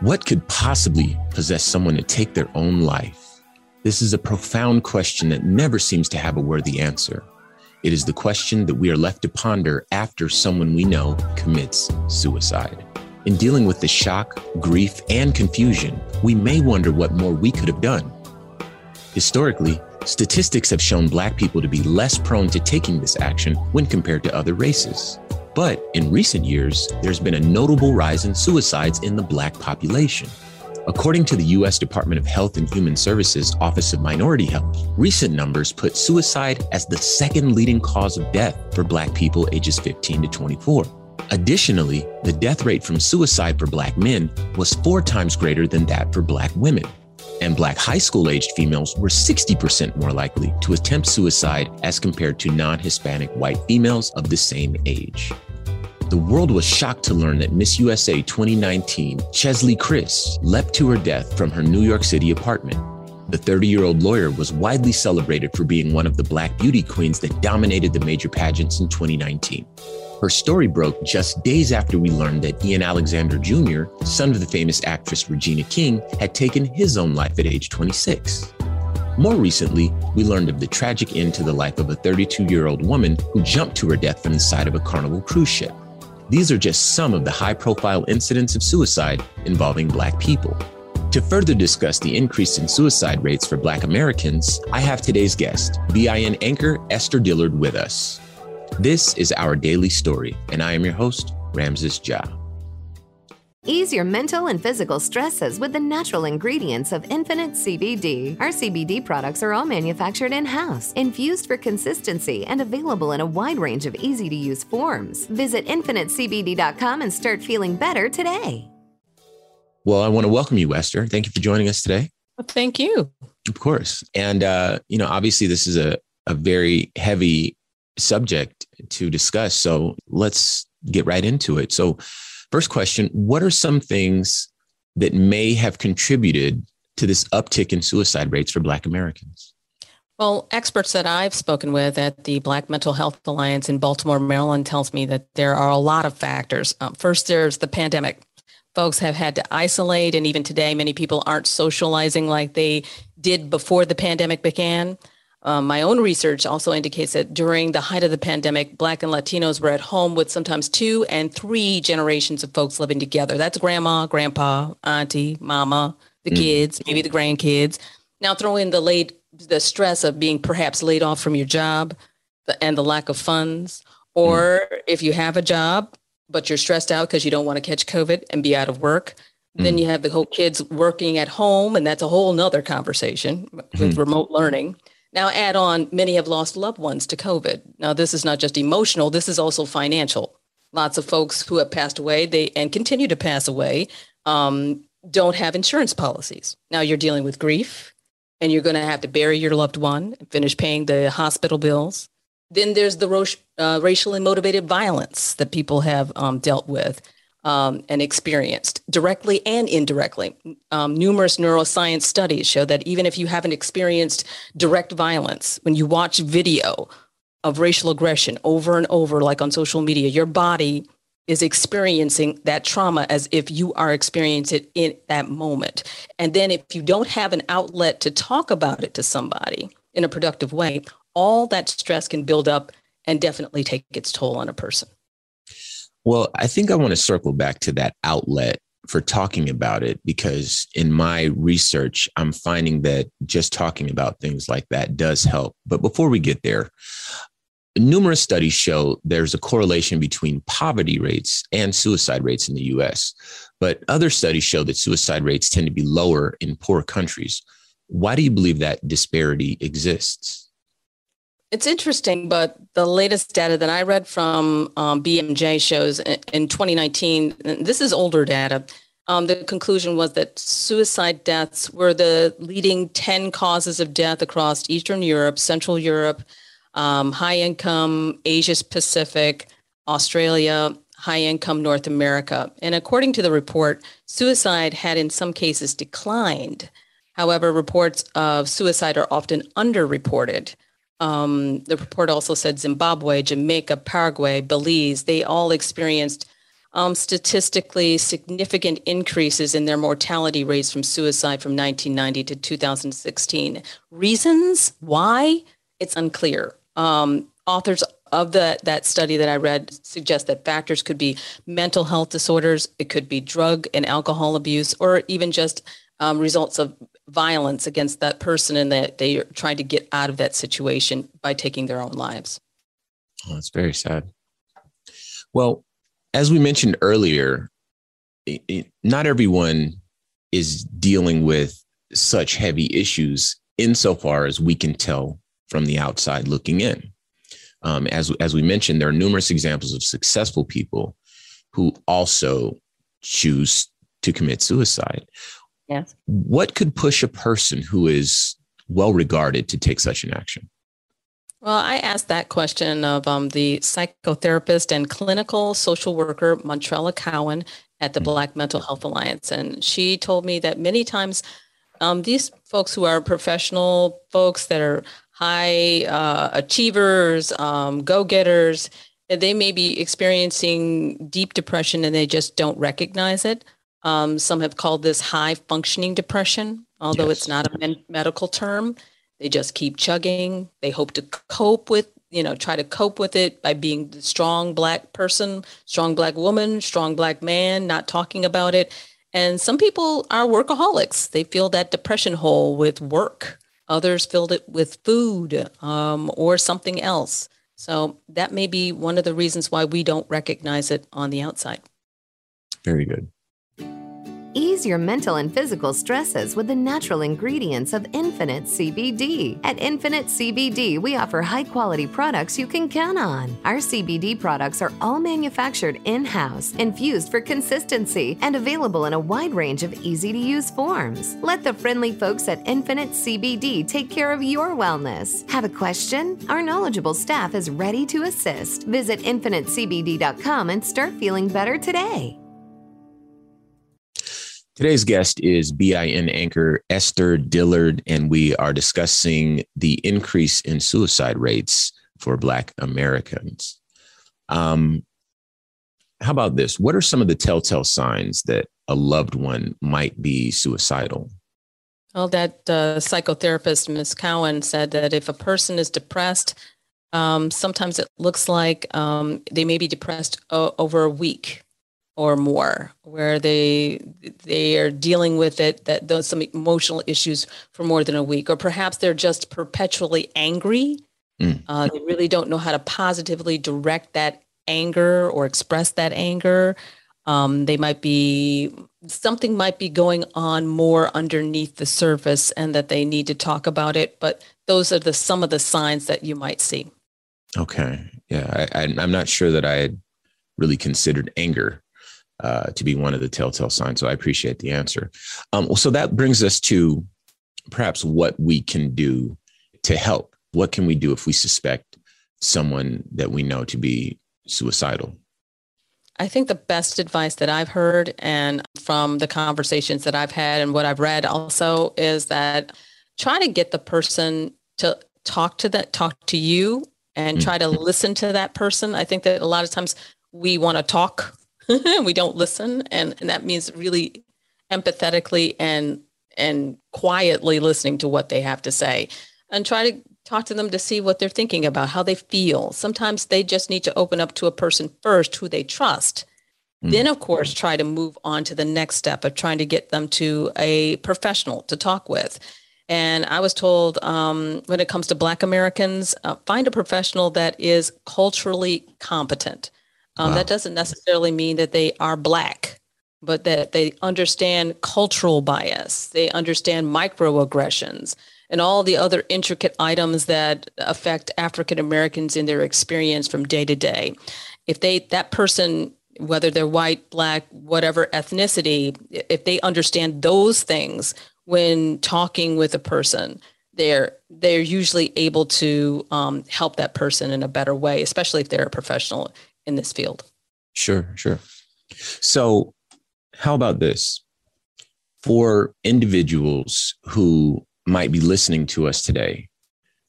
What could possibly possess someone to take their own life? This is a profound question that never seems to have a worthy answer. It is the question that we are left to ponder after someone we know commits suicide. In dealing with the shock, grief, and confusion, we may wonder what more we could have done. Historically, statistics have shown Black people to be less prone to taking this action when compared to other races. But in recent years, there's been a notable rise in suicides in the Black population. According to the U.S. Department of Health and Human Services Office of Minority Health, recent numbers put suicide as the second leading cause of death for Black people ages 15 to 24. Additionally, the death rate from suicide for Black men was four times greater than that for Black women. And Black high school aged females were 60% more likely to attempt suicide as compared to non Hispanic white females of the same age. The world was shocked to learn that Miss USA 2019, Cheslie Kryst, leapt to her death from her New York City apartment. The 30 year old lawyer was widely celebrated for being one of the Black beauty queens that dominated the major pageants in 2019. Her story broke just days after we learned that Ian Alexander Jr., son of the famous actress Regina King, had taken his own life at age 26. More recently, we learned of the tragic end to the life of a 32 year old woman who jumped to her death from the side of a Carnival cruise ship. These are just some of the high profile incidents of suicide involving Black people. To further discuss the increase in suicide rates for Black Americans, I have today's guest, BIN anchor Esther Dillard, with us. This is our daily story, and I am your host, Ramses Ja. Ease your mental and physical stresses with the natural ingredients of Infinite CBD. Our CBD products are all manufactured in house, infused for consistency, and available in a wide range of easy to use forms. Visit InfiniteCBD.com and start feeling better today. Well, I want to welcome you, Esther. Thank you for joining us today. Well, thank you. Of course. And, uh, you know, obviously, this is a, a very heavy subject to discuss. So let's get right into it. So, First question What are some things that may have contributed to this uptick in suicide rates for Black Americans? Well, experts that I've spoken with at the Black Mental Health Alliance in Baltimore, Maryland, tells me that there are a lot of factors. Um, first, there's the pandemic. Folks have had to isolate, and even today, many people aren't socializing like they did before the pandemic began. Um, my own research also indicates that during the height of the pandemic, Black and Latinos were at home with sometimes two and three generations of folks living together. That's grandma, grandpa, auntie, mama, the mm. kids, maybe the grandkids. Now throw in the late the stress of being perhaps laid off from your job and the lack of funds, or mm. if you have a job but you're stressed out because you don't want to catch COVID and be out of work. Mm. Then you have the whole kids working at home, and that's a whole nother conversation with mm. remote learning. Now, add on, many have lost loved ones to COVID. Now, this is not just emotional, this is also financial. Lots of folks who have passed away they and continue to pass away um, don't have insurance policies. Now, you're dealing with grief and you're going to have to bury your loved one and finish paying the hospital bills. Then there's the ro- uh, racially motivated violence that people have um, dealt with um, and experienced directly and indirectly. Um, numerous neuroscience studies show that even if you haven't experienced direct violence, when you watch video of racial aggression over and over, like on social media, your body is experiencing that trauma as if you are experiencing it in that moment. And then if you don't have an outlet to talk about it to somebody in a productive way, all that stress can build up and definitely take its toll on a person. Well, I think I want to circle back to that outlet for talking about it because in my research, I'm finding that just talking about things like that does help. But before we get there, numerous studies show there's a correlation between poverty rates and suicide rates in the US. But other studies show that suicide rates tend to be lower in poor countries. Why do you believe that disparity exists? It's interesting, but the latest data that I read from um, BMJ shows in 2019, this is older data, um, the conclusion was that suicide deaths were the leading 10 causes of death across Eastern Europe, Central Europe, um, high income, Asia Pacific, Australia, high income North America. And according to the report, suicide had in some cases declined. However, reports of suicide are often underreported. Um, the report also said Zimbabwe, Jamaica, Paraguay, Belize, they all experienced um, statistically significant increases in their mortality rates from suicide from 1990 to 2016. Reasons why? It's unclear. Um, authors of the, that study that I read suggest that factors could be mental health disorders, it could be drug and alcohol abuse, or even just um, results of violence against that person and that they are trying to get out of that situation by taking their own lives. Oh, that's very sad. Well, as we mentioned earlier, it, it, not everyone is dealing with such heavy issues insofar as we can tell from the outside looking in. Um, as, as we mentioned, there are numerous examples of successful people who also choose to commit suicide. Yes. What could push a person who is well regarded to take such an action? Well, I asked that question of um, the psychotherapist and clinical social worker, Montrella Cowan at the mm-hmm. Black Mental Health Alliance. And she told me that many times um, these folks who are professional folks that are high uh, achievers, um, go getters, they may be experiencing deep depression and they just don't recognize it. Um, some have called this high functioning depression, although yes. it's not a men- medical term. They just keep chugging. They hope to cope with, you know, try to cope with it by being the strong black person, strong black woman, strong black man, not talking about it. And some people are workaholics. They fill that depression hole with work. Others filled it with food um, or something else. So that may be one of the reasons why we don't recognize it on the outside. Very good. Ease your mental and physical stresses with the natural ingredients of Infinite CBD. At Infinite CBD, we offer high quality products you can count on. Our CBD products are all manufactured in house, infused for consistency, and available in a wide range of easy to use forms. Let the friendly folks at Infinite CBD take care of your wellness. Have a question? Our knowledgeable staff is ready to assist. Visit InfiniteCBD.com and start feeling better today. Today's guest is BIN anchor Esther Dillard, and we are discussing the increase in suicide rates for Black Americans. Um, how about this? What are some of the telltale signs that a loved one might be suicidal? Well, that uh, psychotherapist, Ms. Cowan, said that if a person is depressed, um, sometimes it looks like um, they may be depressed o- over a week or more where they they are dealing with it that those some emotional issues for more than a week or perhaps they're just perpetually angry. Mm. uh, they really don't know how to positively direct that anger or express that anger. Um, they might be something might be going on more underneath the surface and that they need to talk about it but those are the some of the signs that you might see. Okay. Yeah I, I, i'm not sure that i had really considered anger uh, to be one of the telltale signs. So I appreciate the answer. Um, so that brings us to perhaps what we can do to help. What can we do if we suspect someone that we know to be suicidal? I think the best advice that I've heard and from the conversations that I've had and what I've read also is that try to get the person to talk to that talk to you and mm-hmm. try to listen to that person. I think that a lot of times we want to talk we don't listen and, and that means really empathetically and and quietly listening to what they have to say and try to talk to them to see what they're thinking about how they feel. Sometimes they just need to open up to a person first who they trust mm. then of course try to move on to the next step of trying to get them to a professional to talk with. And i was told um, when it comes to black americans uh, find a professional that is culturally competent um, wow. That doesn't necessarily mean that they are Black, but that they understand cultural bias, they understand microaggressions, and all the other intricate items that affect African Americans in their experience from day to day. If they that person whether they're white, black, whatever ethnicity, if they understand those things when talking with a person, they're they're usually able to um, help that person in a better way, especially if they're a professional in this field. Sure, sure. So, how about this? For individuals who might be listening to us today,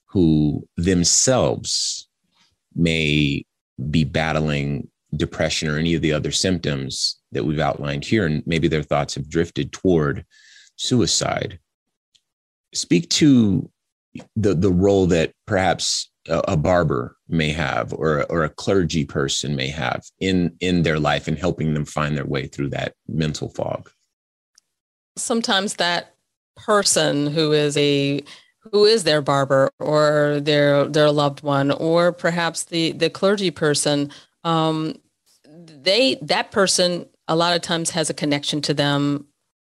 who themselves may be battling depression or any of the other symptoms that we've outlined here, and maybe their thoughts have drifted toward suicide. Speak to the the role that perhaps a, barber may have or or a clergy person may have in in their life and helping them find their way through that mental fog. Sometimes that person who is a who is their barber or their their loved one or perhaps the the clergy person um, they that person a lot of times has a connection to them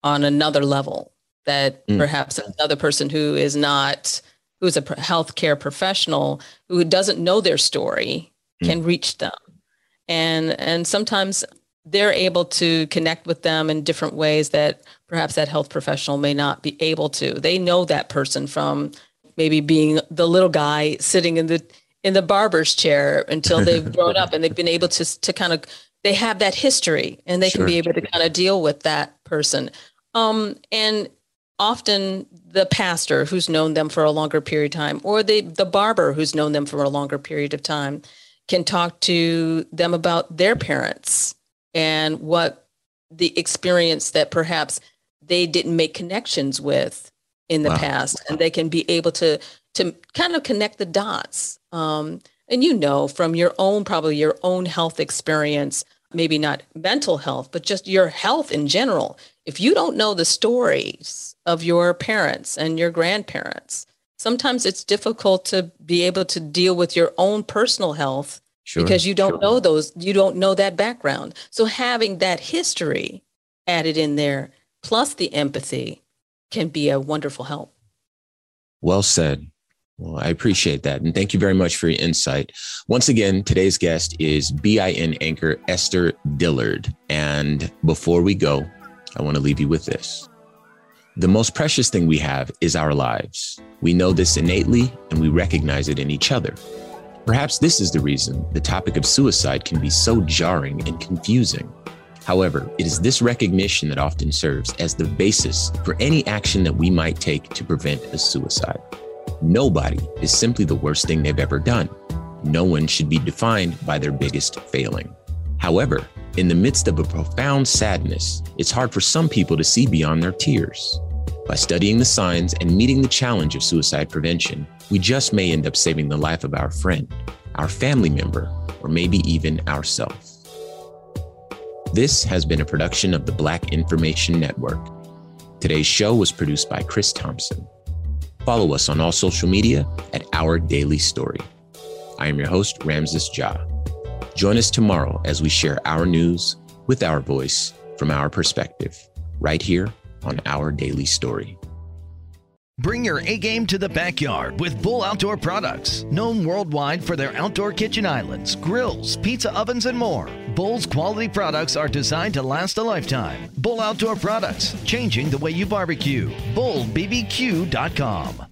on another level that mm. perhaps another person who is not who's a healthcare professional who doesn't know their story mm. can reach them and and sometimes they're able to connect with them in different ways that perhaps that health professional may not be able to they know that person from maybe being the little guy sitting in the in the barber's chair until they've grown up and they've been able to to kind of they have that history and they sure. can be able to kind of deal with that person um, and often the pastor who's known them for a longer period of time or the the barber who's known them for a longer period of time can talk to them about their parents and what the experience that perhaps they didn't make connections with in the wow. past and they can be able to to kind of connect the dots um, and you know from your own probably your own health experience maybe not mental health but just your health in general if you don't know the stories of your parents and your grandparents sometimes it's difficult to be able to deal with your own personal health sure, because you don't sure. know those you don't know that background so having that history added in there plus the empathy can be a wonderful help well said well, I appreciate that. And thank you very much for your insight. Once again, today's guest is BIN anchor Esther Dillard. And before we go, I want to leave you with this. The most precious thing we have is our lives. We know this innately and we recognize it in each other. Perhaps this is the reason the topic of suicide can be so jarring and confusing. However, it is this recognition that often serves as the basis for any action that we might take to prevent a suicide. Nobody is simply the worst thing they've ever done. No one should be defined by their biggest failing. However, in the midst of a profound sadness, it's hard for some people to see beyond their tears. By studying the signs and meeting the challenge of suicide prevention, we just may end up saving the life of our friend, our family member, or maybe even ourselves. This has been a production of the Black Information Network. Today's show was produced by Chris Thompson. Follow us on all social media at Our Daily Story. I am your host, Ramses Ja. Join us tomorrow as we share our news with our voice from our perspective, right here on Our Daily Story. Bring your A game to the backyard with Bull Outdoor Products, known worldwide for their outdoor kitchen islands, grills, pizza ovens, and more. Bull's quality products are designed to last a lifetime. Bull Outdoor Products, changing the way you barbecue. BullBBQ.com.